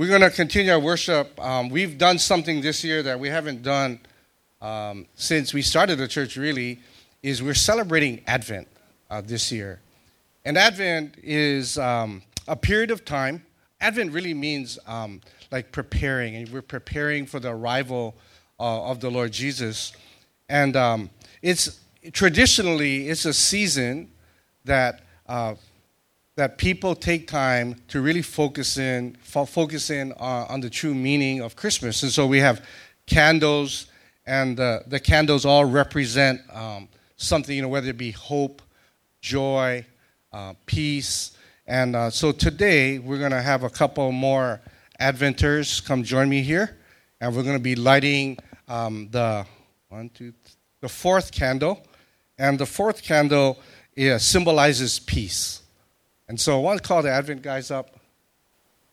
we're going to continue our worship. Um, we've done something this year that we haven't done um, since we started the church, really, is we're celebrating Advent uh, this year. And Advent is um, a period of time. Advent really means um, like preparing, and we're preparing for the arrival uh, of the Lord Jesus. And um, it's traditionally it's a season that uh, that people take time to really focus in fo- focus in on, on, the true meaning of Christmas. And so we have candles, and uh, the candles all represent um, something, you know, whether it be hope, joy, uh, peace. And uh, so today we're going to have a couple more Adventers come join me here, and we're going to be lighting um, the one, two, the fourth candle, and the fourth candle symbolizes peace. And so I want to call the Advent guys up.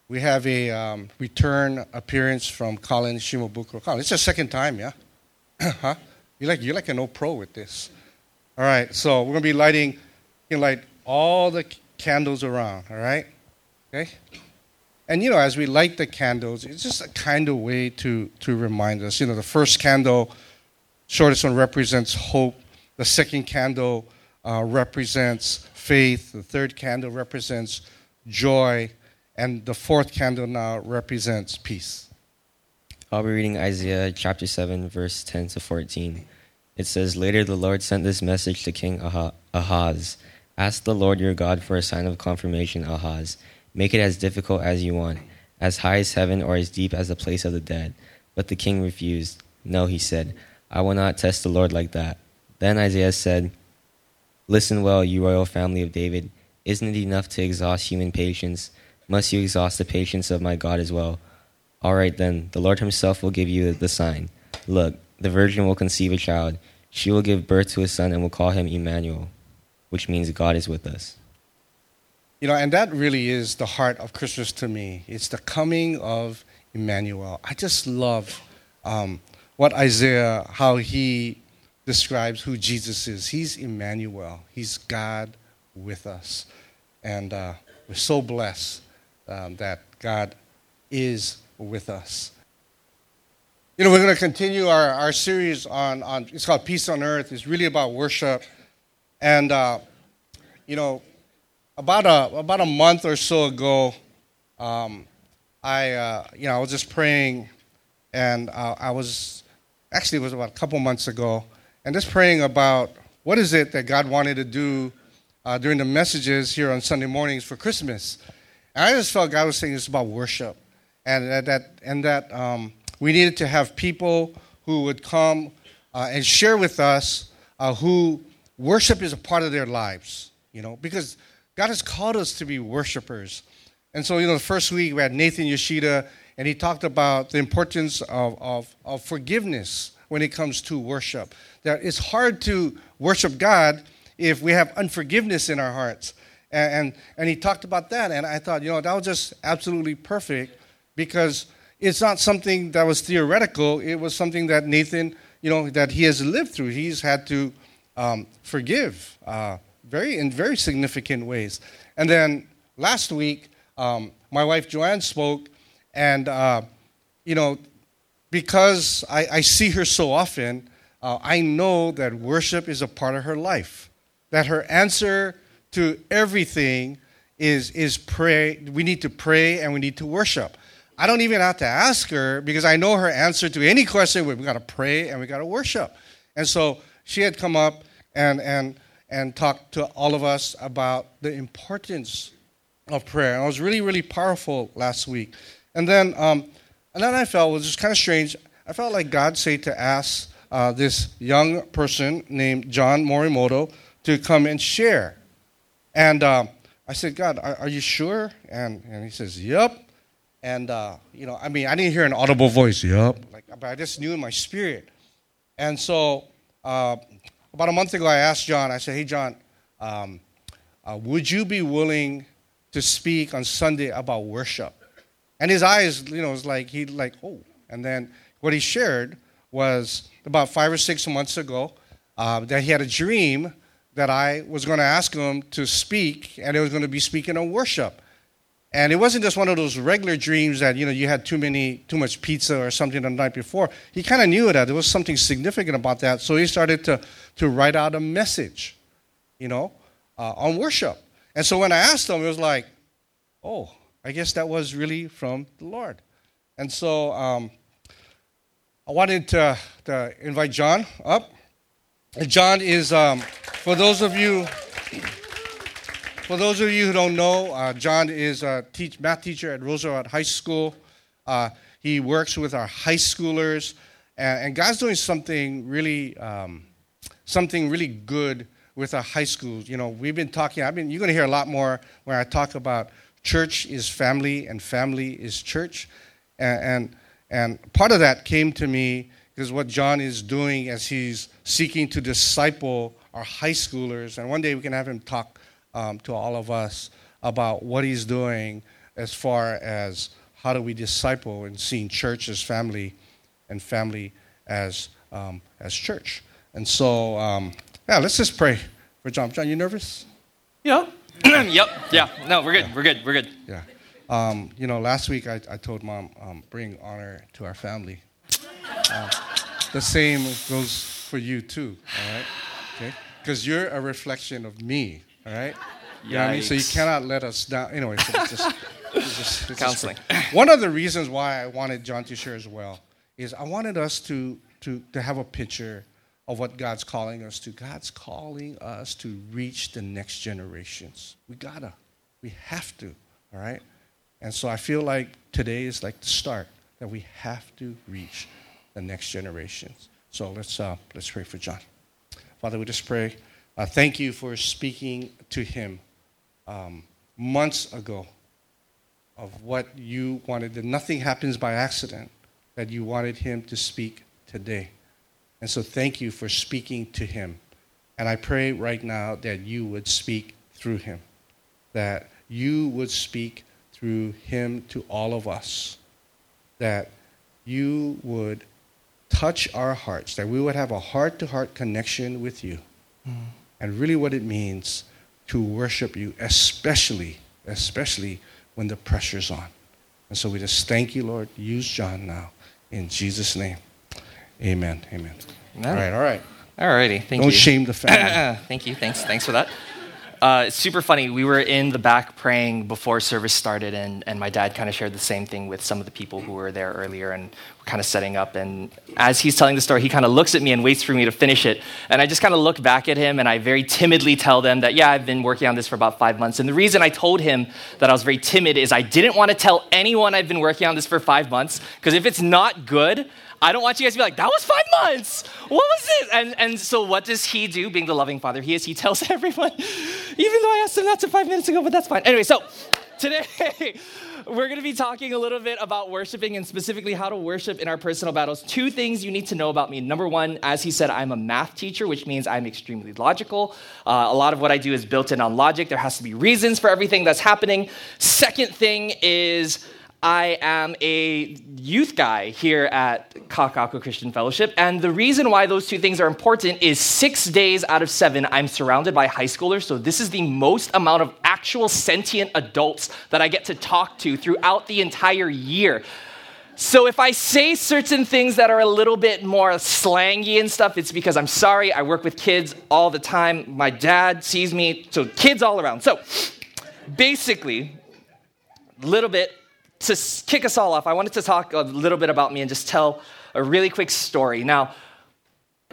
We have a um, return appearance from Colin Shimabukuro. Colin, it's your second time, yeah? huh? You're like, you're like an old pro with this. All right, so we're going to be lighting, you can light all the candles around, all right? Okay? And you know, as we light the candles, it's just a kind of way to, to remind us. You know, the first candle, shortest one, represents hope. The second candle uh, represents faith. The third candle represents joy. And the fourth candle now represents peace. I'll be reading Isaiah chapter 7, verse 10 to 14. It says, Later the Lord sent this message to King Ahaz Ask the Lord your God for a sign of confirmation, Ahaz. Make it as difficult as you want, as high as heaven or as deep as the place of the dead. But the king refused. No, he said, I will not test the Lord like that. Then Isaiah said, Listen well, you royal family of David. Isn't it enough to exhaust human patience? Must you exhaust the patience of my God as well? All right, then, the Lord himself will give you the sign. Look, the virgin will conceive a child. She will give birth to a son and will call him Emmanuel, which means God is with us. You know, and that really is the heart of Christmas to me. It's the coming of Emmanuel. I just love um, what Isaiah, how he describes who Jesus is. He's Emmanuel, He's God with us. And uh, we're so blessed um, that God is with us. You know, we're going to continue our, our series on, on, it's called Peace on Earth. It's really about worship. And, uh, you know, about a about a month or so ago, um, I uh, you know I was just praying, and uh, I was actually it was about a couple months ago, and just praying about what is it that God wanted to do uh, during the messages here on Sunday mornings for Christmas. And I just felt God was saying it's about worship, and that, that and that um, we needed to have people who would come uh, and share with us uh, who worship is a part of their lives, you know, because God has called us to be worshipers. And so, you know, the first week we had Nathan Yoshida, and he talked about the importance of, of, of forgiveness when it comes to worship. That it's hard to worship God if we have unforgiveness in our hearts. And, and, and he talked about that, and I thought, you know, that was just absolutely perfect because it's not something that was theoretical. It was something that Nathan, you know, that he has lived through. He's had to um, forgive uh, very in very significant ways. And then last week, um, my wife Joanne spoke, and uh, you know, because I, I, see her so often, uh, I know that worship is a part of her life. That her answer to everything is is pray. We need to pray and we need to worship. I don't even have to ask her because I know her answer to any question. We've got to pray and we've got to worship. And so she had come up and and and talked to all of us about the importance of prayer. And it was really, really powerful last week. And then, um, and then I felt was just kind of strange. I felt like God said to ask uh, this young person named John Morimoto to come and share. And um, I said, God, are, are, you sure? And, and he says, Yep. And, uh, you know, I mean, I didn't hear an audible voice, Yep. Like, but I just knew in my spirit. And so uh, about a month ago, I asked John, I said, Hey, John, um, uh, would you be willing to speak on Sunday about worship? And his eyes, you know, was like, he like, oh. And then what he shared was about five or six months ago uh, that he had a dream that I was going to ask him to speak, and it was going to be speaking on worship. And it wasn't just one of those regular dreams that, you know, you had too many, too much pizza or something the night before. He kind of knew that there was something significant about that. So he started to, to write out a message, you know, uh, on worship. And so when I asked him, it was like, oh, I guess that was really from the Lord. And so um, I wanted to, to, invite John up. John is, um, for those of you for those of you who don't know, uh, John is a teach, math teacher at Roosevelt High School. Uh, he works with our high schoolers, and, and God's doing something really, um, something really good with our high schools. You know, we've been talking. I've been. You're going to hear a lot more when I talk about church is family and family is church, and and, and part of that came to me because what John is doing as he's seeking to disciple our high schoolers, and one day we can have him talk um, to all of us about what he's doing as far as how do we disciple and seeing church as family and family as, um, as church. And so, um, yeah, let's just pray for John. John, you nervous? Yeah. yep. Yeah. No, we're good. Yeah. We're good. We're good. Yeah. Um, you know, last week I, I told mom, um, bring honor to our family. Uh, the same goes for you too, all right? Okay? Because you're a reflection of me, all right? You know I mean? So you cannot let us down. Anyway, so it's just, it's just it's counseling. Just One of the reasons why I wanted John to share as well is I wanted us to, to, to have a picture of what God's calling us to. God's calling us to reach the next generations. We gotta. We have to. All right? And so I feel like today is like the start that we have to reach the next generations. So let's, uh, let's pray for John. Father, we just pray. Uh, thank you for speaking to him um, months ago of what you wanted. That nothing happens by accident, that you wanted him to speak today. And so thank you for speaking to him. And I pray right now that you would speak through him, that you would speak through him to all of us, that you would touch our hearts, that we would have a heart to heart connection with you. Mm and really what it means to worship you, especially, especially when the pressure's on. And so we just thank you, Lord. Use John now. In Jesus' name. Amen. Amen. Amen. All right, all right. All righty. Thank Don't you. Shame the family. thank you. Thanks. Thanks for that. Uh, super funny. We were in the back praying before service started, and, and my dad kind of shared the same thing with some of the people who were there earlier, and we're kind of setting up. And as he's telling the story, he kind of looks at me and waits for me to finish it. And I just kind of look back at him, and I very timidly tell them that, yeah, I've been working on this for about five months. And the reason I told him that I was very timid is I didn't want to tell anyone I've been working on this for five months, because if it's not good, I don't want you guys to be like, that was five months. What was it? And, and so, what does he do, being the loving father he is? He tells everyone, even though I asked him not to five minutes ago, but that's fine. Anyway, so today we're going to be talking a little bit about worshiping and specifically how to worship in our personal battles. Two things you need to know about me. Number one, as he said, I'm a math teacher, which means I'm extremely logical. Uh, a lot of what I do is built in on logic. There has to be reasons for everything that's happening. Second thing is, I am a youth guy here at Kakaako Christian Fellowship. And the reason why those two things are important is six days out of seven, I'm surrounded by high schoolers. So this is the most amount of actual sentient adults that I get to talk to throughout the entire year. So if I say certain things that are a little bit more slangy and stuff, it's because I'm sorry. I work with kids all the time. My dad sees me, so kids all around. So basically, a little bit to kick us all off, I wanted to talk a little bit about me and just tell a really quick story. Now,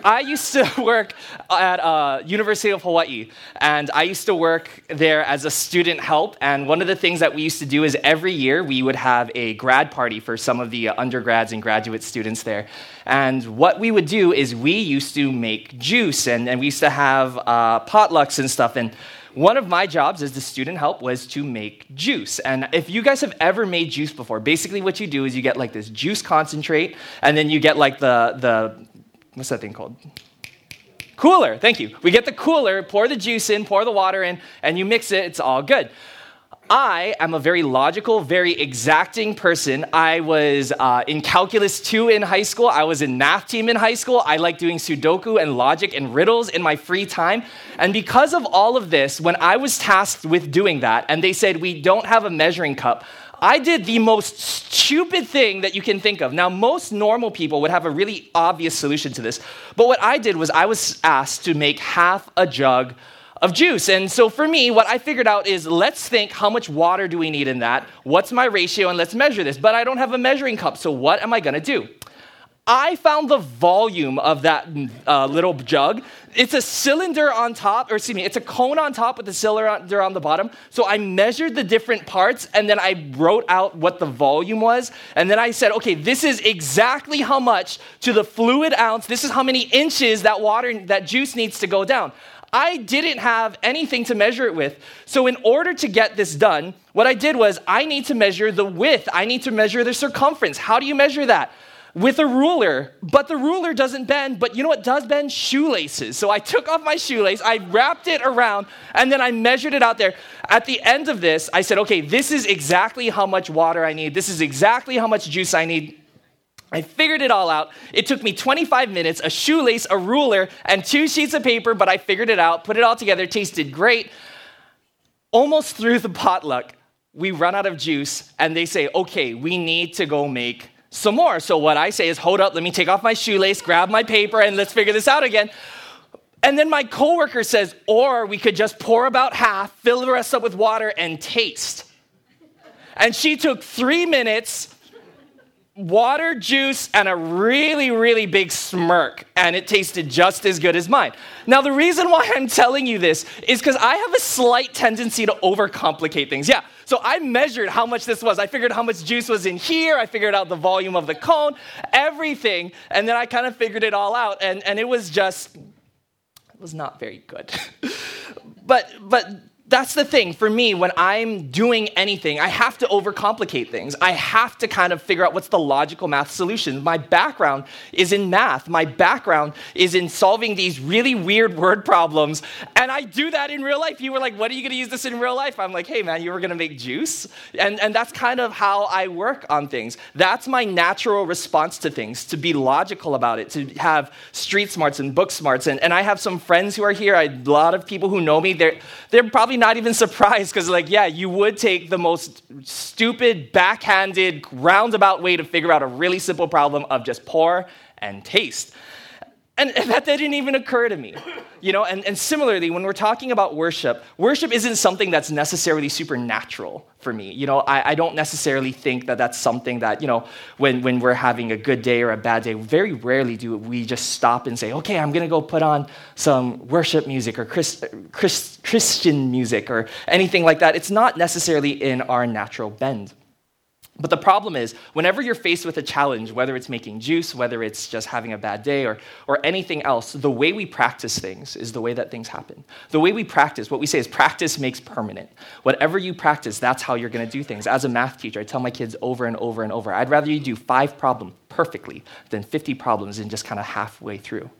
I used to work at uh, University of Hawaii, and I used to work there as a student help. And one of the things that we used to do is every year we would have a grad party for some of the undergrads and graduate students there. And what we would do is we used to make juice, and, and we used to have uh, potlucks and stuff. And one of my jobs as the student help was to make juice. And if you guys have ever made juice before, basically what you do is you get like this juice concentrate, and then you get like the, the what's that thing called? Cooler, thank you. We get the cooler, pour the juice in, pour the water in, and you mix it, it's all good. I am a very logical, very exacting person. I was uh, in calculus 2 in high school. I was in math team in high school. I like doing Sudoku and logic and riddles in my free time. And because of all of this, when I was tasked with doing that, and they said, We don't have a measuring cup, I did the most stupid thing that you can think of. Now, most normal people would have a really obvious solution to this. But what I did was I was asked to make half a jug of juice. And so for me, what I figured out is let's think how much water do we need in that? What's my ratio? And let's measure this. But I don't have a measuring cup. So what am I going to do? I found the volume of that uh, little jug. It's a cylinder on top, or excuse me, it's a cone on top with a cylinder on the bottom. So I measured the different parts and then I wrote out what the volume was. And then I said, okay, this is exactly how much to the fluid ounce. This is how many inches that water, that juice needs to go down. I didn't have anything to measure it with. So, in order to get this done, what I did was I need to measure the width, I need to measure the circumference. How do you measure that? With a ruler, but the ruler doesn't bend. But you know what does bend? Shoelaces. So I took off my shoelace, I wrapped it around, and then I measured it out there. At the end of this, I said, okay, this is exactly how much water I need. This is exactly how much juice I need. I figured it all out. It took me 25 minutes, a shoelace, a ruler, and two sheets of paper, but I figured it out, put it all together, tasted great. Almost through the potluck, we run out of juice, and they say, okay, we need to go make some more. So what I say is, hold up, let me take off my shoelace, grab my paper, and let's figure this out again. And then my coworker says, or we could just pour about half, fill the rest up with water, and taste. And she took three minutes water, juice, and a really, really big smirk, and it tasted just as good as mine. Now, the reason why I'm telling you this is because I have a slight tendency to overcomplicate things. Yeah, so I measured how much this was. I figured how much juice was in here, I figured out the volume of the cone, everything, and then I kind of figured it all out, and, and it was just, it was not very good. but, but, that's the thing for me when I'm doing anything, I have to overcomplicate things. I have to kind of figure out what's the logical math solution. My background is in math, my background is in solving these really weird word problems. And I do that in real life. You were like, what are you going to use this in real life? I'm like, hey, man, you were going to make juice? And, and that's kind of how I work on things. That's my natural response to things, to be logical about it, to have street smarts and book smarts. And, and I have some friends who are here, I, a lot of people who know me, they're, they're probably probably not even surprised because, like, yeah, you would take the most stupid, backhanded, roundabout way to figure out a really simple problem of just pour and taste. And that didn't even occur to me. You know, and, and similarly, when we're talking about worship, worship isn't something that's necessarily supernatural for me. You know, I, I don't necessarily think that that's something that, you know, when, when we're having a good day or a bad day, very rarely do we just stop and say, okay, I'm going to go put on some worship music or Christ, Christ, Christian music or anything like that. It's not necessarily in our natural bend. But the problem is, whenever you're faced with a challenge, whether it's making juice, whether it's just having a bad day, or, or anything else, the way we practice things is the way that things happen. The way we practice, what we say is practice makes permanent. Whatever you practice, that's how you're going to do things. As a math teacher, I tell my kids over and over and over I'd rather you do five problems perfectly than 50 problems in just kind of halfway through.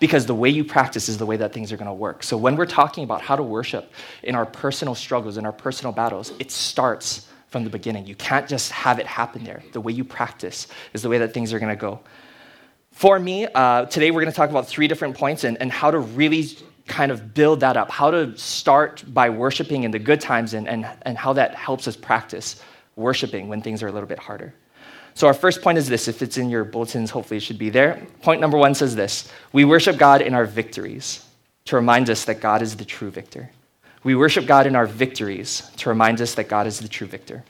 Because the way you practice is the way that things are going to work. So when we're talking about how to worship in our personal struggles, in our personal battles, it starts from the beginning. You can't just have it happen there. The way you practice is the way that things are going to go. For me, uh, today we're going to talk about three different points and, and how to really kind of build that up, how to start by worshiping in the good times and, and, and how that helps us practice worshiping when things are a little bit harder. So, our first point is this. If it's in your bulletins, hopefully it should be there. Point number one says this We worship God in our victories to remind us that God is the true victor. We worship God in our victories to remind us that God is the true victor.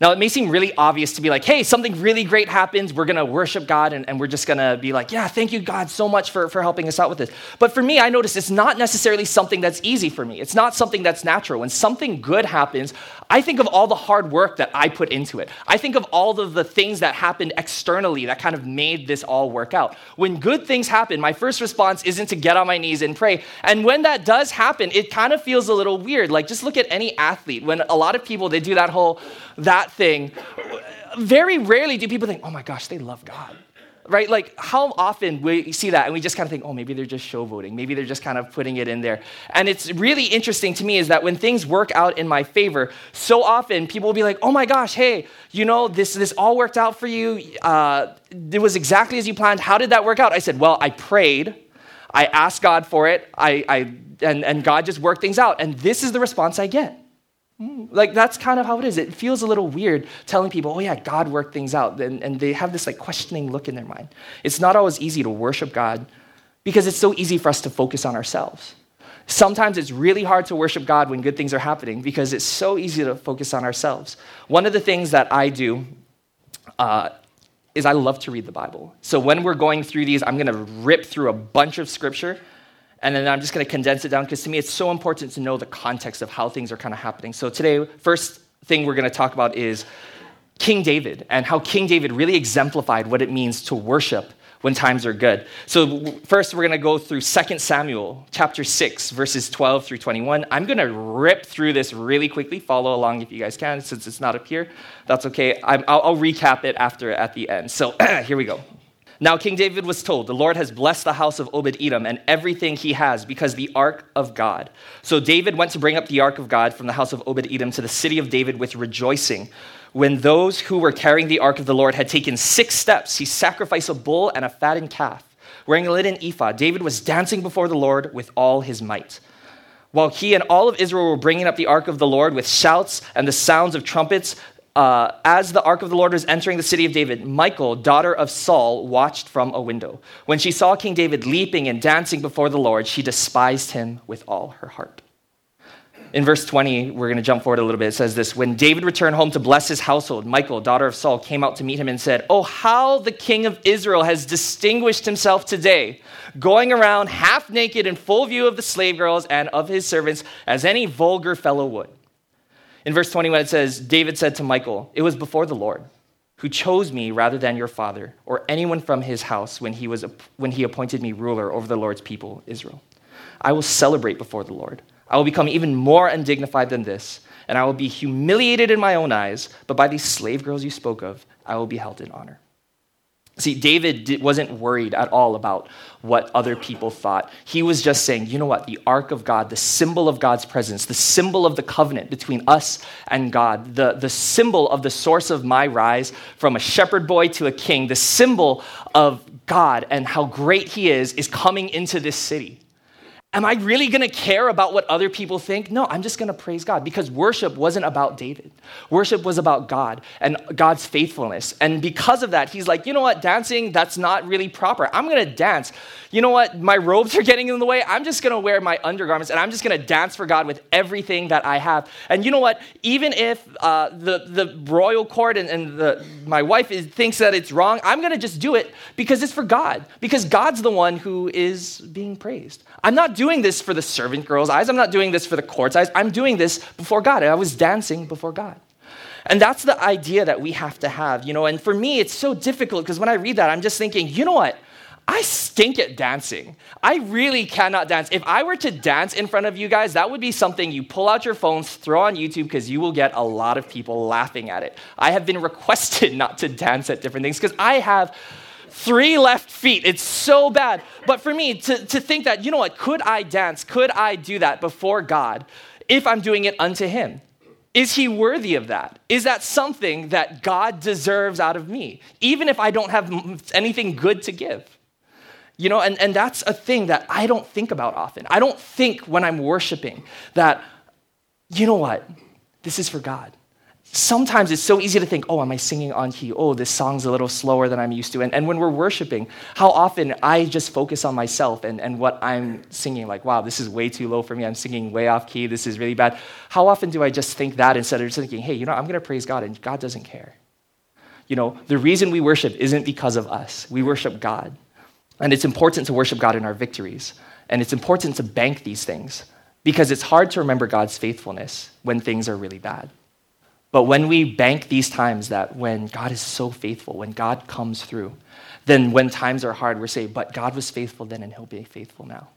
Now, it may seem really obvious to be like, hey, something really great happens. We're going to worship God and, and we're just going to be like, yeah, thank you, God, so much for, for helping us out with this. But for me, I notice it's not necessarily something that's easy for me. It's not something that's natural. When something good happens, I think of all the hard work that I put into it. I think of all of the things that happened externally that kind of made this all work out. When good things happen, my first response isn't to get on my knees and pray. And when that does happen, it kind of feels a little weird. Like, just look at any athlete. When a lot of people, they do that whole, that thing, very rarely do people think, oh my gosh, they love God. Right? Like, how often we see that and we just kind of think, oh, maybe they're just showboating. Maybe they're just kind of putting it in there. And it's really interesting to me is that when things work out in my favor, so often people will be like, oh my gosh, hey, you know, this, this all worked out for you. Uh, it was exactly as you planned. How did that work out? I said, well, I prayed. I asked God for it. I, I, and, and God just worked things out. And this is the response I get. Like that's kind of how it is. It feels a little weird telling people, oh yeah, God worked things out. And, and they have this like questioning look in their mind. It's not always easy to worship God because it's so easy for us to focus on ourselves. Sometimes it's really hard to worship God when good things are happening because it's so easy to focus on ourselves. One of the things that I do uh, is I love to read the Bible. So when we're going through these, I'm going to rip through a bunch of scripture and then I'm just going to condense it down because to me it's so important to know the context of how things are kind of happening. So today, first thing we're going to talk about is King David and how King David really exemplified what it means to worship when times are good. So first we're going to go through 2 Samuel chapter 6 verses 12 through 21. I'm going to rip through this really quickly. Follow along if you guys can since it's not up here. That's okay. i will recap it after at the end. So here we go. Now, King David was told, The Lord has blessed the house of Obed Edom and everything he has because the ark of God. So David went to bring up the ark of God from the house of Obed Edom to the city of David with rejoicing. When those who were carrying the ark of the Lord had taken six steps, he sacrificed a bull and a fattened calf. Wearing a linen ephod, David was dancing before the Lord with all his might. While he and all of Israel were bringing up the ark of the Lord with shouts and the sounds of trumpets, uh, as the ark of the Lord was entering the city of David, Michal, daughter of Saul, watched from a window. When she saw King David leaping and dancing before the Lord, she despised him with all her heart. In verse 20, we're going to jump forward a little bit. It says this When David returned home to bless his household, Michal, daughter of Saul, came out to meet him and said, Oh, how the king of Israel has distinguished himself today, going around half naked in full view of the slave girls and of his servants, as any vulgar fellow would. In verse 21, it says, David said to Michal, It was before the Lord who chose me rather than your father or anyone from his house when he, was, when he appointed me ruler over the Lord's people, Israel. I will celebrate before the Lord. I will become even more undignified than this, and I will be humiliated in my own eyes, but by these slave girls you spoke of, I will be held in honor. See, David wasn't worried at all about what other people thought. He was just saying, you know what? The ark of God, the symbol of God's presence, the symbol of the covenant between us and God, the, the symbol of the source of my rise from a shepherd boy to a king, the symbol of God and how great he is, is coming into this city. Am I really going to care about what other people think? No, I'm just going to praise God because worship wasn't about David. Worship was about God and God's faithfulness. And because of that, he's like, you know what, dancing, that's not really proper. I'm going to dance. You know what, my robes are getting in the way. I'm just going to wear my undergarments and I'm just going to dance for God with everything that I have. And you know what, even if uh, the, the royal court and, and the, my wife is, thinks that it's wrong, I'm going to just do it because it's for God, because God's the one who is being praised. I'm not doing this for the servant girl's eyes. I'm not doing this for the court's eyes. I'm doing this before God. I was dancing before God. And that's the idea that we have to have, you know. And for me, it's so difficult because when I read that, I'm just thinking, you know what? I stink at dancing. I really cannot dance. If I were to dance in front of you guys, that would be something you pull out your phones, throw on YouTube, because you will get a lot of people laughing at it. I have been requested not to dance at different things because I have three left feet. It's so bad. But for me, to, to think that, you know what, could I dance? Could I do that before God if I'm doing it unto Him? Is he worthy of that? Is that something that God deserves out of me, even if I don't have anything good to give? You know, and, and that's a thing that I don't think about often. I don't think when I'm worshiping that, you know what, this is for God sometimes it's so easy to think, oh, am I singing on key? Oh, this song's a little slower than I'm used to. And, and when we're worshiping, how often I just focus on myself and, and what I'm singing, like, wow, this is way too low for me. I'm singing way off key. This is really bad. How often do I just think that instead of just thinking, hey, you know, I'm going to praise God and God doesn't care? You know, the reason we worship isn't because of us, we worship God. And it's important to worship God in our victories. And it's important to bank these things because it's hard to remember God's faithfulness when things are really bad. But when we bank these times that when God is so faithful, when God comes through, then when times are hard, we're saying, but God was faithful then and he'll be faithful now.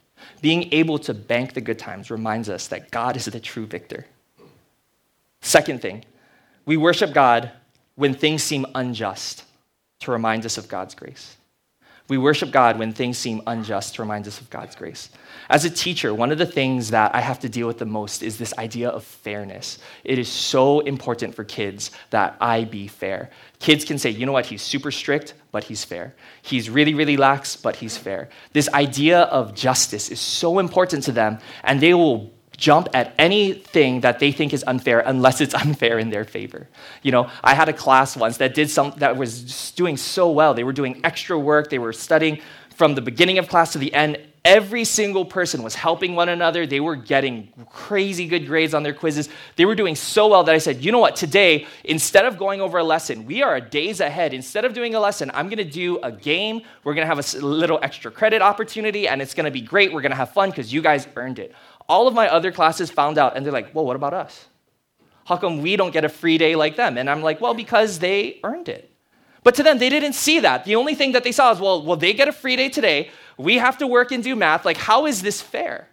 Being able to bank the good times reminds us that God is the true victor. Second thing, we worship God when things seem unjust to remind us of God's grace. We worship God when things seem unjust to remind us of God's grace. As a teacher, one of the things that I have to deal with the most is this idea of fairness. It is so important for kids that I be fair. Kids can say, you know what, he's super strict, but he's fair. He's really, really lax, but he's fair. This idea of justice is so important to them, and they will jump at anything that they think is unfair unless it's unfair in their favor. You know, I had a class once that did some that was doing so well. They were doing extra work, they were studying from the beginning of class to the end. Every single person was helping one another. They were getting crazy good grades on their quizzes. They were doing so well that I said, you know what, today, instead of going over a lesson, we are a days ahead. Instead of doing a lesson, I'm going to do a game. We're going to have a little extra credit opportunity, and it's going to be great. We're going to have fun because you guys earned it. All of my other classes found out, and they're like, well, what about us? How come we don't get a free day like them? And I'm like, well, because they earned it. But to them, they didn't see that. The only thing that they saw is, well, well, they get a free day today. We have to work and do math. Like, how is this fair?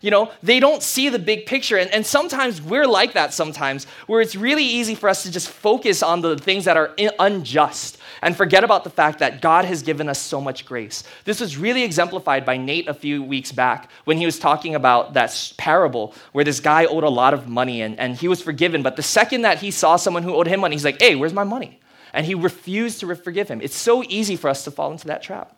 You know, they don't see the big picture. And, and sometimes we're like that sometimes, where it's really easy for us to just focus on the things that are unjust and forget about the fact that God has given us so much grace. This was really exemplified by Nate a few weeks back when he was talking about that parable where this guy owed a lot of money and, and he was forgiven. But the second that he saw someone who owed him money, he's like, hey, where's my money? And he refused to forgive him. It's so easy for us to fall into that trap.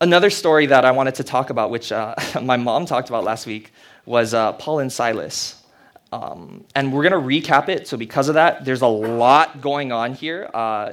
Another story that I wanted to talk about, which uh, my mom talked about last week, was uh, Paul and Silas. Um, and we're going to recap it. So, because of that, there's a lot going on here. Uh,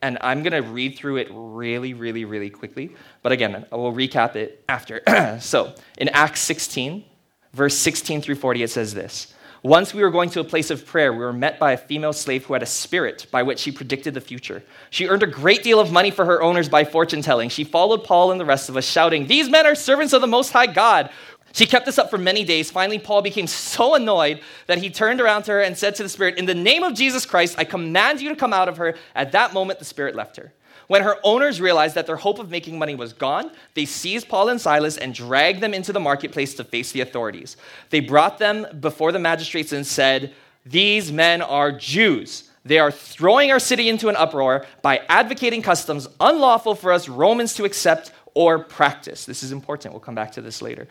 and I'm going to read through it really, really, really quickly. But again, I will recap it after. so, in Acts 16, verse 16 through 40, it says this once we were going to a place of prayer, we were met by a female slave who had a spirit by which she predicted the future. She earned a great deal of money for her owners by fortune telling. She followed Paul and the rest of us, shouting, These men are servants of the Most High God. She kept this up for many days. Finally, Paul became so annoyed that he turned around to her and said to the spirit, In the name of Jesus Christ, I command you to come out of her. At that moment, the spirit left her. When her owners realized that their hope of making money was gone, they seized Paul and Silas and dragged them into the marketplace to face the authorities. They brought them before the magistrates and said, These men are Jews. They are throwing our city into an uproar by advocating customs unlawful for us Romans to accept or practice. This is important. We'll come back to this later.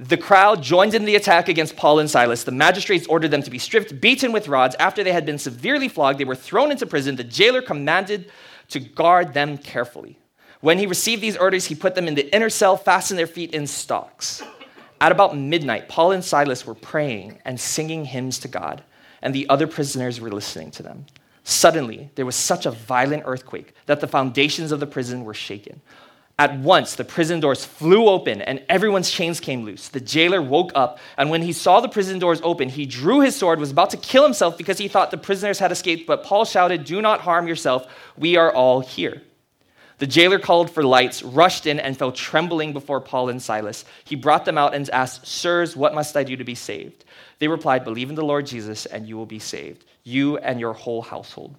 The crowd joined in the attack against Paul and Silas. The magistrates ordered them to be stripped, beaten with rods. After they had been severely flogged, they were thrown into prison. The jailer commanded to guard them carefully. When he received these orders, he put them in the inner cell, fastened their feet in stocks. At about midnight, Paul and Silas were praying and singing hymns to God, and the other prisoners were listening to them. Suddenly, there was such a violent earthquake that the foundations of the prison were shaken. At once, the prison doors flew open and everyone's chains came loose. The jailer woke up, and when he saw the prison doors open, he drew his sword, was about to kill himself because he thought the prisoners had escaped. But Paul shouted, Do not harm yourself. We are all here. The jailer called for lights, rushed in, and fell trembling before Paul and Silas. He brought them out and asked, Sirs, what must I do to be saved? They replied, Believe in the Lord Jesus, and you will be saved, you and your whole household.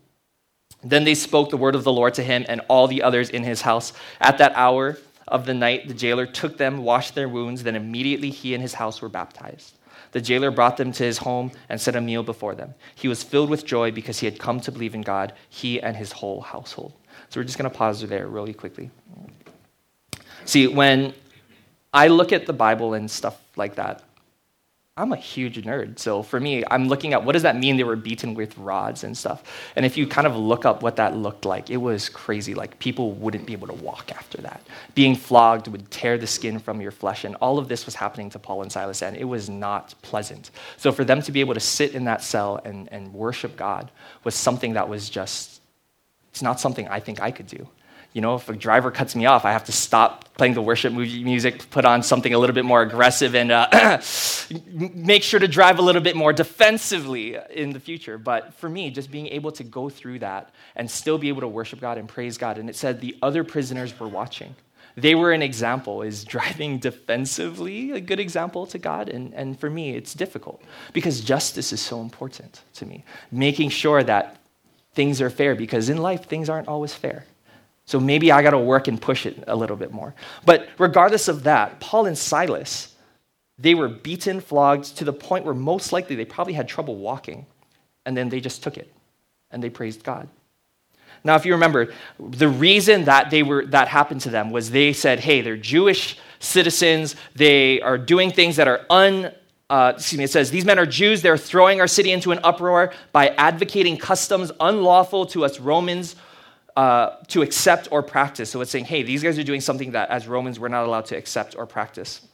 Then they spoke the word of the Lord to him and all the others in his house. At that hour of the night, the jailer took them, washed their wounds, then immediately he and his house were baptized. The jailer brought them to his home and set a meal before them. He was filled with joy because he had come to believe in God, he and his whole household. So we're just going to pause there really quickly. See, when I look at the Bible and stuff like that, I'm a huge nerd. So for me, I'm looking at what does that mean they were beaten with rods and stuff. And if you kind of look up what that looked like, it was crazy. Like people wouldn't be able to walk after that. Being flogged would tear the skin from your flesh. And all of this was happening to Paul and Silas, and it was not pleasant. So for them to be able to sit in that cell and, and worship God was something that was just, it's not something I think I could do you know, if a driver cuts me off, I have to stop playing the worship movie music, put on something a little bit more aggressive, and uh, make sure to drive a little bit more defensively in the future. But for me, just being able to go through that and still be able to worship God and praise God, and it said the other prisoners were watching. They were an example. Is driving defensively a good example to God? And, and for me, it's difficult because justice is so important to me. Making sure that things are fair because in life, things aren't always fair. So maybe I got to work and push it a little bit more. But regardless of that, Paul and Silas, they were beaten, flogged to the point where most likely they probably had trouble walking. And then they just took it and they praised God. Now, if you remember, the reason that they were that happened to them was they said, "Hey, they're Jewish citizens. They are doing things that are un uh, excuse me, it says, These men are Jews. They're throwing our city into an uproar by advocating customs unlawful to us Romans uh, to accept or practice. So it's saying, hey, these guys are doing something that as Romans we're not allowed to accept or practice.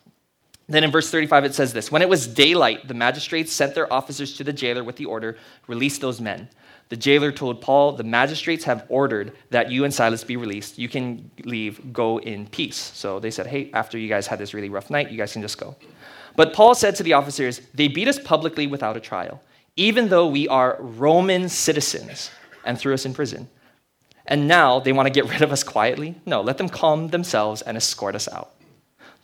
Then in verse 35, it says this When it was daylight, the magistrates sent their officers to the jailer with the order, release those men. The jailer told Paul, The magistrates have ordered that you and Silas be released. You can leave, go in peace. So they said, Hey, after you guys had this really rough night, you guys can just go. But Paul said to the officers, They beat us publicly without a trial, even though we are Roman citizens, and threw us in prison. And now they want to get rid of us quietly? No, let them calm themselves and escort us out.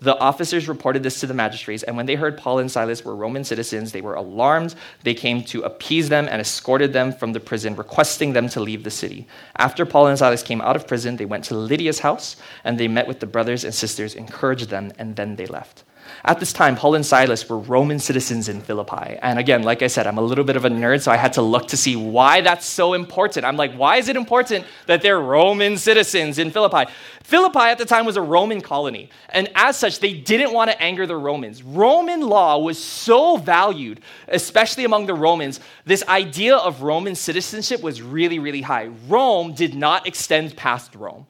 The officers reported this to the magistrates, and when they heard Paul and Silas were Roman citizens, they were alarmed. They came to appease them and escorted them from the prison, requesting them to leave the city. After Paul and Silas came out of prison, they went to Lydia's house, and they met with the brothers and sisters, encouraged them, and then they left. At this time, Paul and Silas were Roman citizens in Philippi. And again, like I said, I'm a little bit of a nerd, so I had to look to see why that's so important. I'm like, why is it important that they're Roman citizens in Philippi? Philippi at the time was a Roman colony. And as such, they didn't want to anger the Romans. Roman law was so valued, especially among the Romans. This idea of Roman citizenship was really, really high. Rome did not extend past Rome.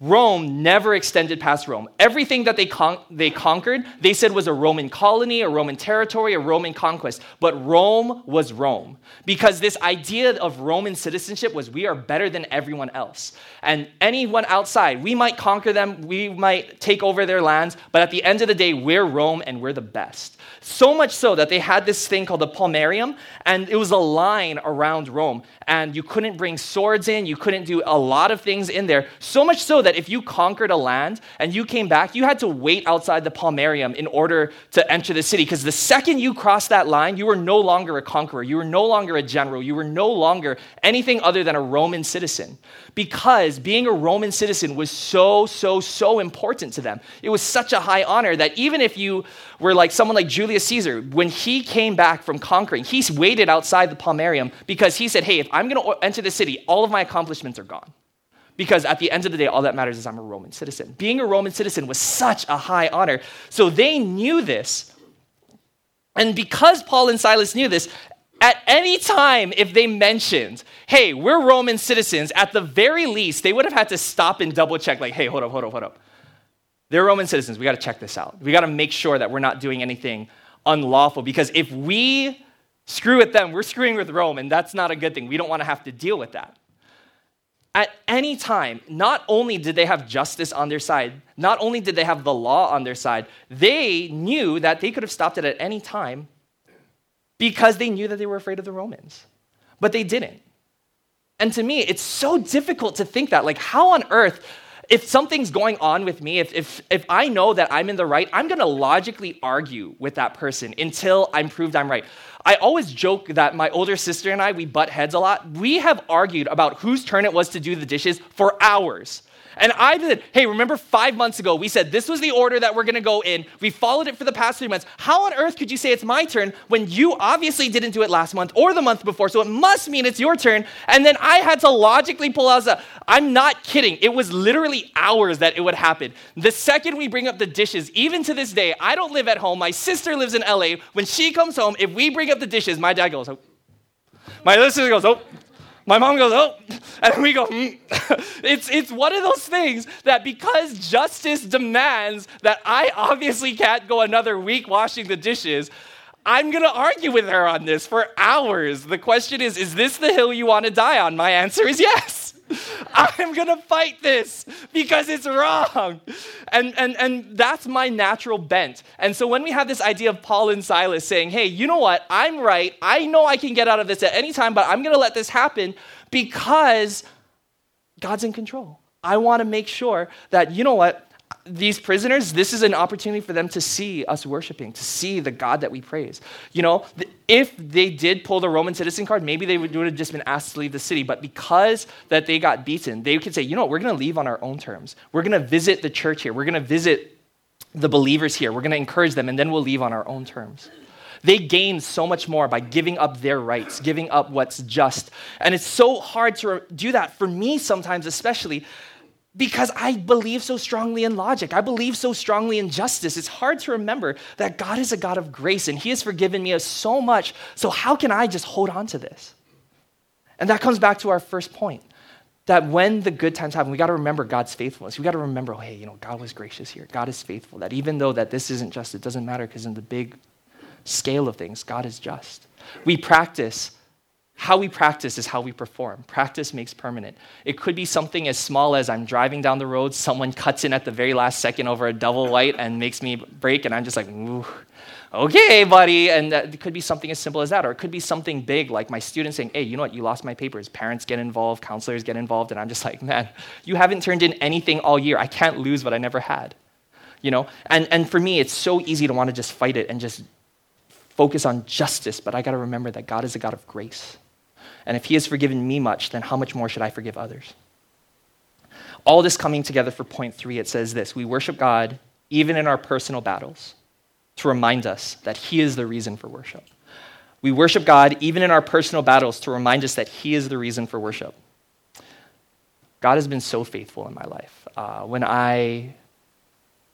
Rome never extended past Rome. Everything that they, con- they conquered, they said was a Roman colony, a Roman territory, a Roman conquest. But Rome was Rome. Because this idea of Roman citizenship was we are better than everyone else. And anyone outside, we might conquer them, we might take over their lands, but at the end of the day, we're Rome and we're the best. So much so that they had this thing called the Pomerium, and it was a line around Rome. And you couldn't bring swords in, you couldn't do a lot of things in there. So much so that if you conquered a land and you came back, you had to wait outside the Pomerium in order to enter the city. Because the second you crossed that line, you were no longer a conqueror, you were no longer a general, you were no longer anything other than a Roman citizen. Because being a Roman citizen was so, so, so important to them. It was such a high honor that even if you were like someone like Julius Caesar, when he came back from conquering, he waited outside the Pomerium because he said, Hey, if I'm going to enter the city, all of my accomplishments are gone. Because at the end of the day, all that matters is I'm a Roman citizen. Being a Roman citizen was such a high honor. So they knew this. And because Paul and Silas knew this, at any time, if they mentioned, hey, we're Roman citizens, at the very least, they would have had to stop and double check, like, hey, hold up, hold up, hold up. They're Roman citizens. We got to check this out. We got to make sure that we're not doing anything unlawful because if we screw with them, we're screwing with Rome, and that's not a good thing. We don't want to have to deal with that. At any time, not only did they have justice on their side, not only did they have the law on their side, they knew that they could have stopped it at any time because they knew that they were afraid of the Romans. But they didn't. And to me, it's so difficult to think that. Like, how on earth if something's going on with me, if, if, if I know that I'm in the right, I'm gonna logically argue with that person until I'm proved I'm right. I always joke that my older sister and I, we butt heads a lot. We have argued about whose turn it was to do the dishes for hours. And I did, hey, remember five months ago, we said this was the order that we're gonna go in. We followed it for the past three months. How on earth could you say it's my turn when you obviously didn't do it last month or the month before? So it must mean it's your turn. And then I had to logically pull out, I'm not kidding. It was literally hours that it would happen. The second we bring up the dishes, even to this day, I don't live at home. My sister lives in LA. When she comes home, if we bring up the dishes, my dad goes, oh. My sister goes, oh, my mom goes, oh, and we go, mm. it's, it's one of those things that because justice demands that I obviously can't go another week washing the dishes, I'm going to argue with her on this for hours. The question is, is this the hill you want to die on? My answer is yes. I'm going to fight this because it's wrong. And, and, and that's my natural bent. And so when we have this idea of Paul and Silas saying, hey, you know what? I'm right. I know I can get out of this at any time, but I'm going to let this happen because God's in control. I want to make sure that, you know what? These prisoners, this is an opportunity for them to see us worshiping, to see the God that we praise. You know, if they did pull the Roman citizen card, maybe they would, have just been asked to leave the city. But because that they got beaten, they could say, you know what, we're going to leave on our own terms. We're going to visit the church here. We're going to visit the believers here. We're going to encourage them, and then we'll leave on our own terms. They gain so much more by giving up their rights, giving up what's just. And it's so hard to do that for me sometimes, especially because I believe so strongly in logic. I believe so strongly in justice. It's hard to remember that God is a God of grace and He has forgiven me of so much. So, how can I just hold on to this? And that comes back to our first point that when the good times happen, we got to remember God's faithfulness. We got to remember, oh, hey, you know, God was gracious here. God is faithful. That even though that this isn't just, it doesn't matter because in the big scale of things, God is just. We practice how we practice is how we perform. Practice makes permanent. It could be something as small as I'm driving down the road, someone cuts in at the very last second over a double white and makes me brake, and I'm just like, ooh, okay, buddy. And it could be something as simple as that. Or it could be something big like my student saying, hey, you know what, you lost my papers. Parents get involved, counselors get involved, and I'm just like, man, you haven't turned in anything all year. I can't lose what I never had. You know? And, and for me, it's so easy to want to just fight it and just focus on justice, but I got to remember that God is a God of grace. And if he has forgiven me much, then how much more should I forgive others? All this coming together for point three, it says this We worship God even in our personal battles to remind us that he is the reason for worship. We worship God even in our personal battles to remind us that he is the reason for worship. God has been so faithful in my life. Uh, when I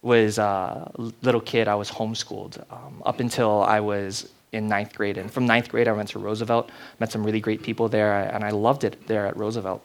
was a little kid, I was homeschooled um, up until I was in ninth grade. And from ninth grade, I went to Roosevelt, met some really great people there, and I loved it there at Roosevelt.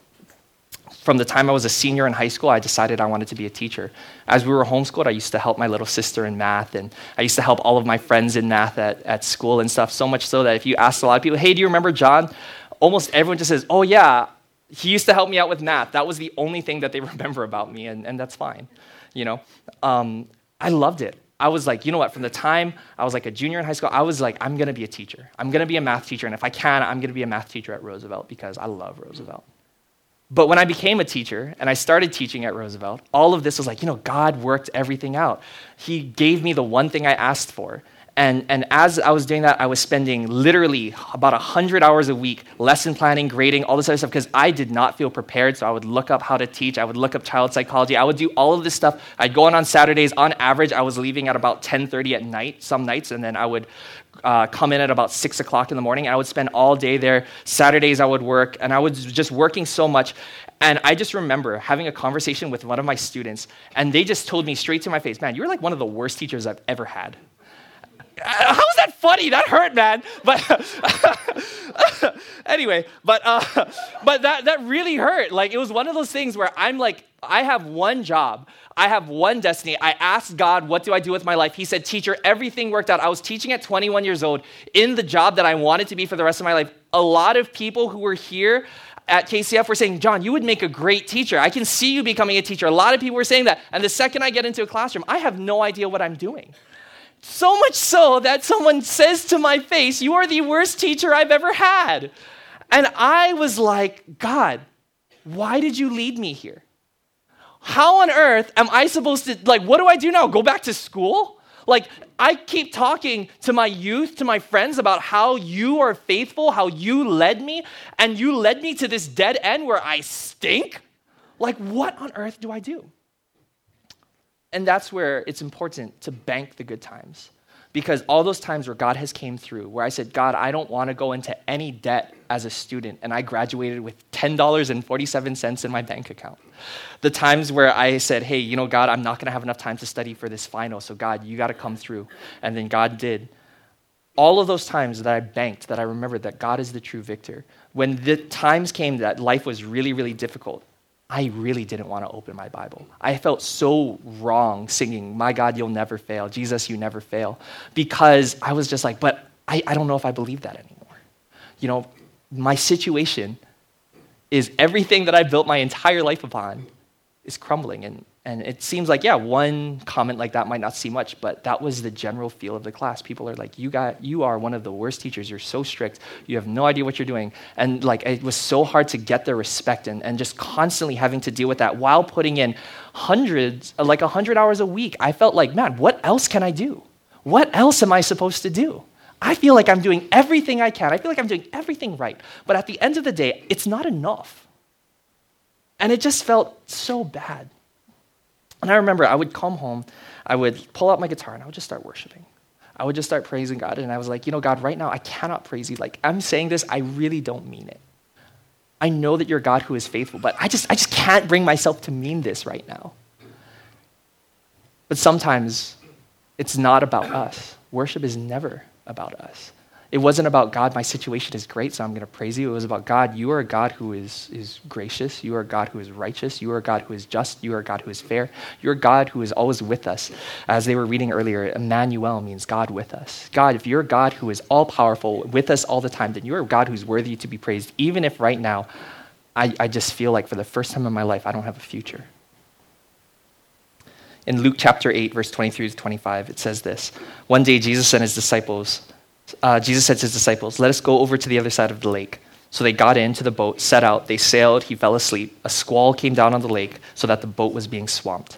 From the time I was a senior in high school, I decided I wanted to be a teacher. As we were homeschooled, I used to help my little sister in math, and I used to help all of my friends in math at, at school and stuff, so much so that if you asked a lot of people, hey, do you remember John? Almost everyone just says, oh, yeah, he used to help me out with math. That was the only thing that they remember about me, and, and that's fine. You know, um, I loved it. I was like, you know what, from the time I was like a junior in high school, I was like, I'm to be a teacher. I'm to be a math teacher. And if I can, I'm to be a math teacher at Roosevelt because I love Roosevelt. But when I became a teacher and I started teaching at Roosevelt, all of this was like, you know, God worked everything out. He gave me the one thing I asked for. And, and as I was doing that, I was spending literally about 100 hours a week lesson planning, grading, all this other stuff, because I did not feel prepared. So I would look up how to teach. I would look up child psychology. I would do all of this stuff. I'd go on on Saturdays. On average, I was leaving at about 10.30 at night, some nights, and then I would uh, come in at about 6 o'clock in the morning. I would spend all day there. Saturdays, I would work, and I was just working so much. And I just remember having a conversation with one of my students, and they just told me straight to my face, man, you're like one of the worst teachers I've ever had. How is that funny? That hurt, man. But anyway, but uh, but that that really hurt. Like it was one of those things where I'm like, I have one job. I have one destiny. I asked God, what do I do with my life? He said, teacher, everything worked out. I was teaching at 21 years old in the job that I wanted to be for the rest of my life. A lot of people who were here at KCF were saying, John, you would make a great teacher. I can see you becoming a teacher. A lot of people were saying that. And the second I get into a classroom, I have no idea what I'm doing. So much so that someone says to my face, You are the worst teacher I've ever had. And I was like, God, why did you lead me here? How on earth am I supposed to, like, what do I do now? Go back to school? Like, I keep talking to my youth, to my friends about how you are faithful, how you led me, and you led me to this dead end where I stink. Like, what on earth do I do? And that's where it's important to bank the good times. Because all those times where God has came through, where I said, God, I don't want to go into any debt as a student, and I graduated with $10.47 in my bank account. The times where I said, hey, you know, God, I'm not going to have enough time to study for this final, so God, you got to come through. And then God did. All of those times that I banked, that I remembered that God is the true victor, when the times came that life was really, really difficult, I really didn't want to open my Bible. I felt so wrong singing, My God, you'll never fail. Jesus, you never fail. Because I was just like, but I, I don't know if I believe that anymore. You know, my situation is everything that I built my entire life upon is crumbling. And and it seems like, yeah, one comment like that might not seem much, but that was the general feel of the class. People are like, you, got, you are one of the worst teachers. You're so strict. You have no idea what you're doing. And like, it was so hard to get their respect and, and just constantly having to deal with that while putting in hundreds, uh, like 100 hours a week. I felt like, man, what else can I do? What else am I supposed to do? I feel like I'm doing everything I can. I feel like I'm doing everything right. But at the end of the day, it's not enough. And it just felt so bad. And I remember I would come home, I would pull out my guitar, and I would just start worshiping. I would just start praising God. And I was like, you know, God, right now I cannot praise you. Like, I'm saying this, I really don't mean it. I know that you're God who is faithful, but I just, I just can't bring myself to mean this right now. But sometimes it's not about us. Worship is never about us. It wasn't about God, my situation is great, so I'm going to praise you. It was about God, you are a God who is, is gracious. You are a God who is righteous. You are a God who is just. You are a God who is fair. You're a God who is always with us. As they were reading earlier, Emmanuel means God with us. God, if you're a God who is all powerful, with us all the time, then you're a God who's worthy to be praised, even if right now I, I just feel like for the first time in my life, I don't have a future. In Luke chapter 8, verse 23 to 25, it says this One day, Jesus and his disciples uh, Jesus said to his disciples, Let us go over to the other side of the lake. So they got into the boat, set out, they sailed, he fell asleep. A squall came down on the lake so that the boat was being swamped.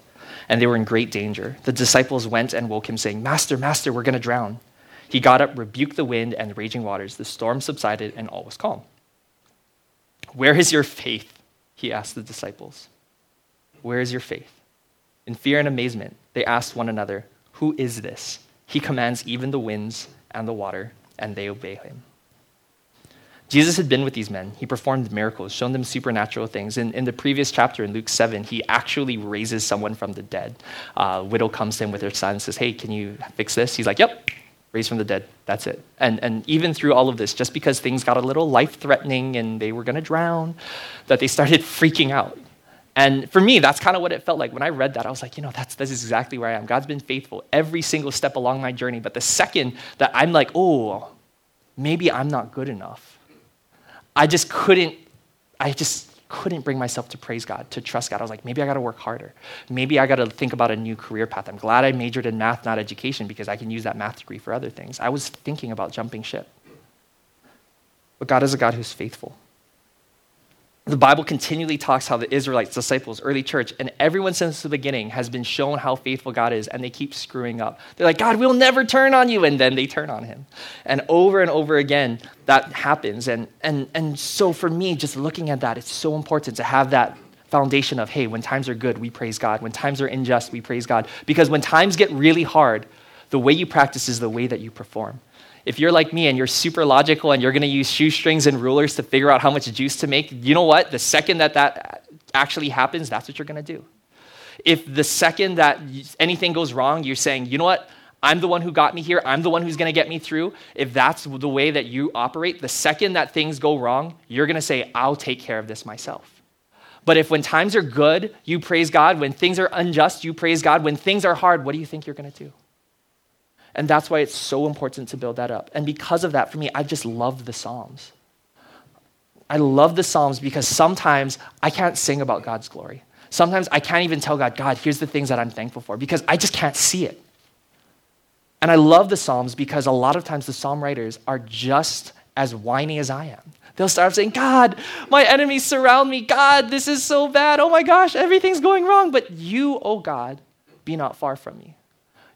And they were in great danger. The disciples went and woke him, saying, Master, Master, we're going to drown. He got up, rebuked the wind and the raging waters. The storm subsided, and all was calm. Where is your faith? He asked the disciples. Where is your faith? In fear and amazement, they asked one another, Who is this? He commands even the winds and the water, and they obey him. Jesus had been with these men. He performed miracles, shown them supernatural things. In, in the previous chapter, in Luke 7, he actually raises someone from the dead. Uh, widow comes to him with her son and says, Hey, can you fix this? He's like, Yep, raised from the dead. That's it. And, and even through all of this, just because things got a little life threatening and they were going to drown, that they started freaking out. And for me, that's kind of what it felt like. When I read that, I was like, you know, that's, that's exactly where I am. God's been faithful every single step along my journey. But the second that I'm like, oh, maybe I'm not good enough, I just couldn't, I just couldn't bring myself to praise God, to trust God. I was like, maybe I got to work harder. Maybe I got to think about a new career path. I'm glad I majored in math, not education, because I can use that math degree for other things. I was thinking about jumping ship. But God is a God who's faithful the Bible continually talks how the Israelites, disciples, early church, and everyone since the beginning has been shown how faithful God is, and they keep screwing up. They're like, God, we'll never turn on you, and then they turn on him. And over and over again, that happens. And, and, and so for me, just looking at that, it's so important to have that foundation of, hey, when times are good, we praise God. When times are unjust, we praise God. Because when times get really hard, the way you practice is the way that you perform. If you're like me and you're super logical and you're going to use shoestrings and rulers to figure out how much juice to make, you know what? The second that that actually happens, that's what you're going to do. If the second that anything goes wrong, you're saying, you know what? I'm the one who got me here. I'm the one who's going to get me through. If that's the way that you operate, the second that things go wrong, you're going to say, I'll take care of this myself. But if when times are good, you praise God. When things are unjust, you praise God. When things are hard, what do you think you're going to do? And that's why it's so important to build that up. And because of that, for me, I just love the Psalms. I love the Psalms because sometimes I can't sing about God's glory. Sometimes I can't even tell God, God, here's the things that I'm thankful for because I just can't see it. And I love the Psalms because a lot of times the Psalm writers are just as whiny as I am. They'll start saying, God, my enemies surround me. God, this is so bad. Oh my gosh, everything's going wrong. But you, oh God, be not far from me.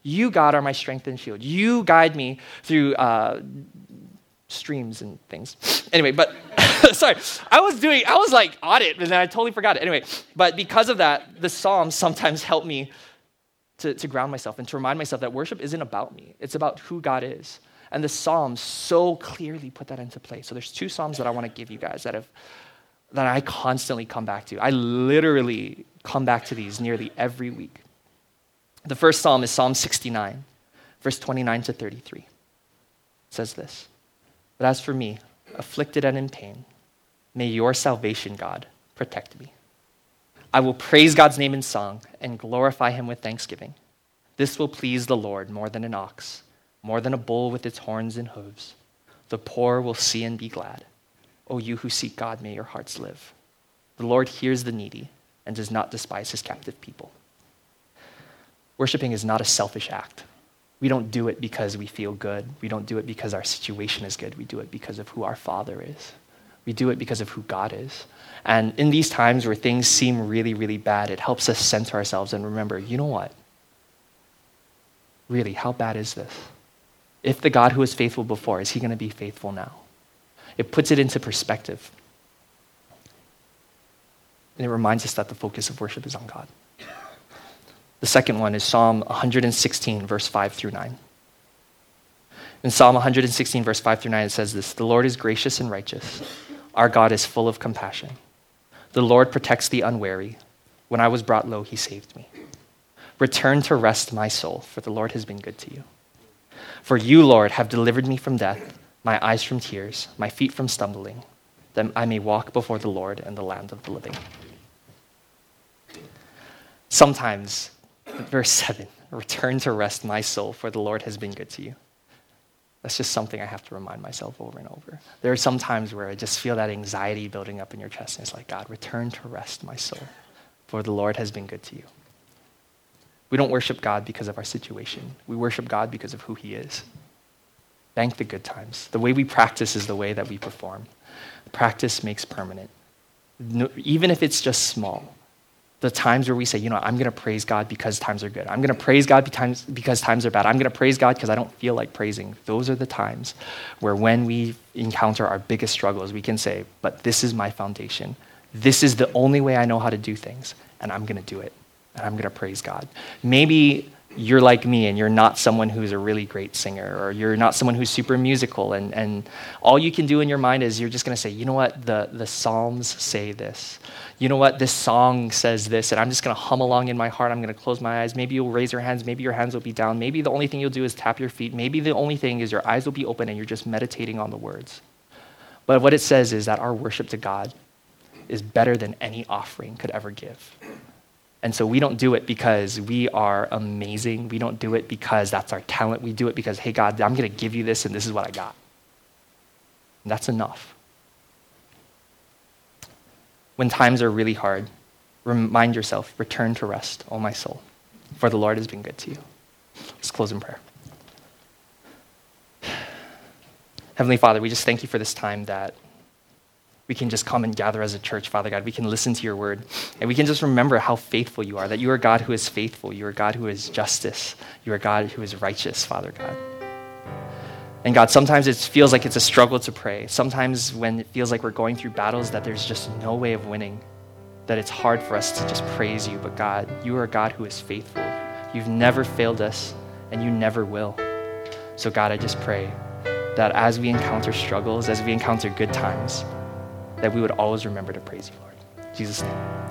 You, God, are my strength and shield. You guide me through uh, streams and things. Anyway, but sorry, I was doing, I was like on it, and then I totally forgot it. Anyway, but because of that, the Psalms sometimes help me to, to ground myself and to remind myself that worship isn't about me, it's about who God is. And the Psalms so clearly put that into play. So there's two Psalms that I want to give you guys that have that I constantly come back to. I literally come back to these nearly every week. The first psalm is Psalm 69, verse 29 to 33. It says this But as for me, afflicted and in pain, may your salvation, God, protect me. I will praise God's name in song and glorify him with thanksgiving. This will please the Lord more than an ox, more than a bull with its horns and hooves. The poor will see and be glad. O you who seek God, may your hearts live. The Lord hears the needy and does not despise his captive people. Worshipping is not a selfish act. We don't do it because we feel good. We don't do it because our situation is good. We do it because of who our Father is. We do it because of who God is. And in these times where things seem really, really bad, it helps us center ourselves and remember you know what? Really, how bad is this? If the God who was faithful before, is he going to be faithful now? It puts it into perspective. And it reminds us that the focus of worship is on God. The second one is Psalm 116, verse 5 through 9. In Psalm 116, verse 5 through 9, it says this The Lord is gracious and righteous. Our God is full of compassion. The Lord protects the unwary. When I was brought low, he saved me. Return to rest, my soul, for the Lord has been good to you. For you, Lord, have delivered me from death, my eyes from tears, my feet from stumbling, that I may walk before the Lord in the land of the living. Sometimes, verse 7 Return to rest, my soul, for the Lord has been good to you. That's just something I have to remind myself over and over. There are some times where I just feel that anxiety building up in your chest, and it's like, God, return to rest, my soul, for the Lord has been good to you. We don't worship God because of our situation, we worship God because of who He is. Thank the good times. The way we practice is the way that we perform. Practice makes permanent, no, even if it's just small the times where we say, you know, I'm going to praise God because times are good. I'm going to praise God because times are bad. I'm going to praise God because I don't feel like praising. Those are the times where, when we encounter our biggest struggles, we can say, but this is my foundation. This is the only way I know how to do things, and I'm going to do it, and I'm going to praise God. Maybe you're like me and you're not someone who's a really great singer or you're not someone who's super musical and, and all you can do in your mind is you're just going to say you know what the, the psalms say this you know what this song says this and i'm just going to hum along in my heart i'm going to close my eyes maybe you'll raise your hands maybe your hands will be down maybe the only thing you'll do is tap your feet maybe the only thing is your eyes will be open and you're just meditating on the words but what it says is that our worship to god is better than any offering could ever give and so we don't do it because we are amazing. We don't do it because that's our talent. We do it because, hey, God, I'm going to give you this and this is what I got. And that's enough. When times are really hard, remind yourself, return to rest, O my soul, for the Lord has been good to you. Let's close in prayer. Heavenly Father, we just thank you for this time that we can just come and gather as a church, Father God. We can listen to your word. And we can just remember how faithful you are, that you are God who is faithful. You are God who is justice. You are God who is righteous, Father God. And God, sometimes it feels like it's a struggle to pray. Sometimes when it feels like we're going through battles that there's just no way of winning, that it's hard for us to just praise you. But God, you are a God who is faithful. You've never failed us, and you never will. So, God, I just pray that as we encounter struggles, as we encounter good times, that we would always remember to praise you, Lord. In Jesus' name.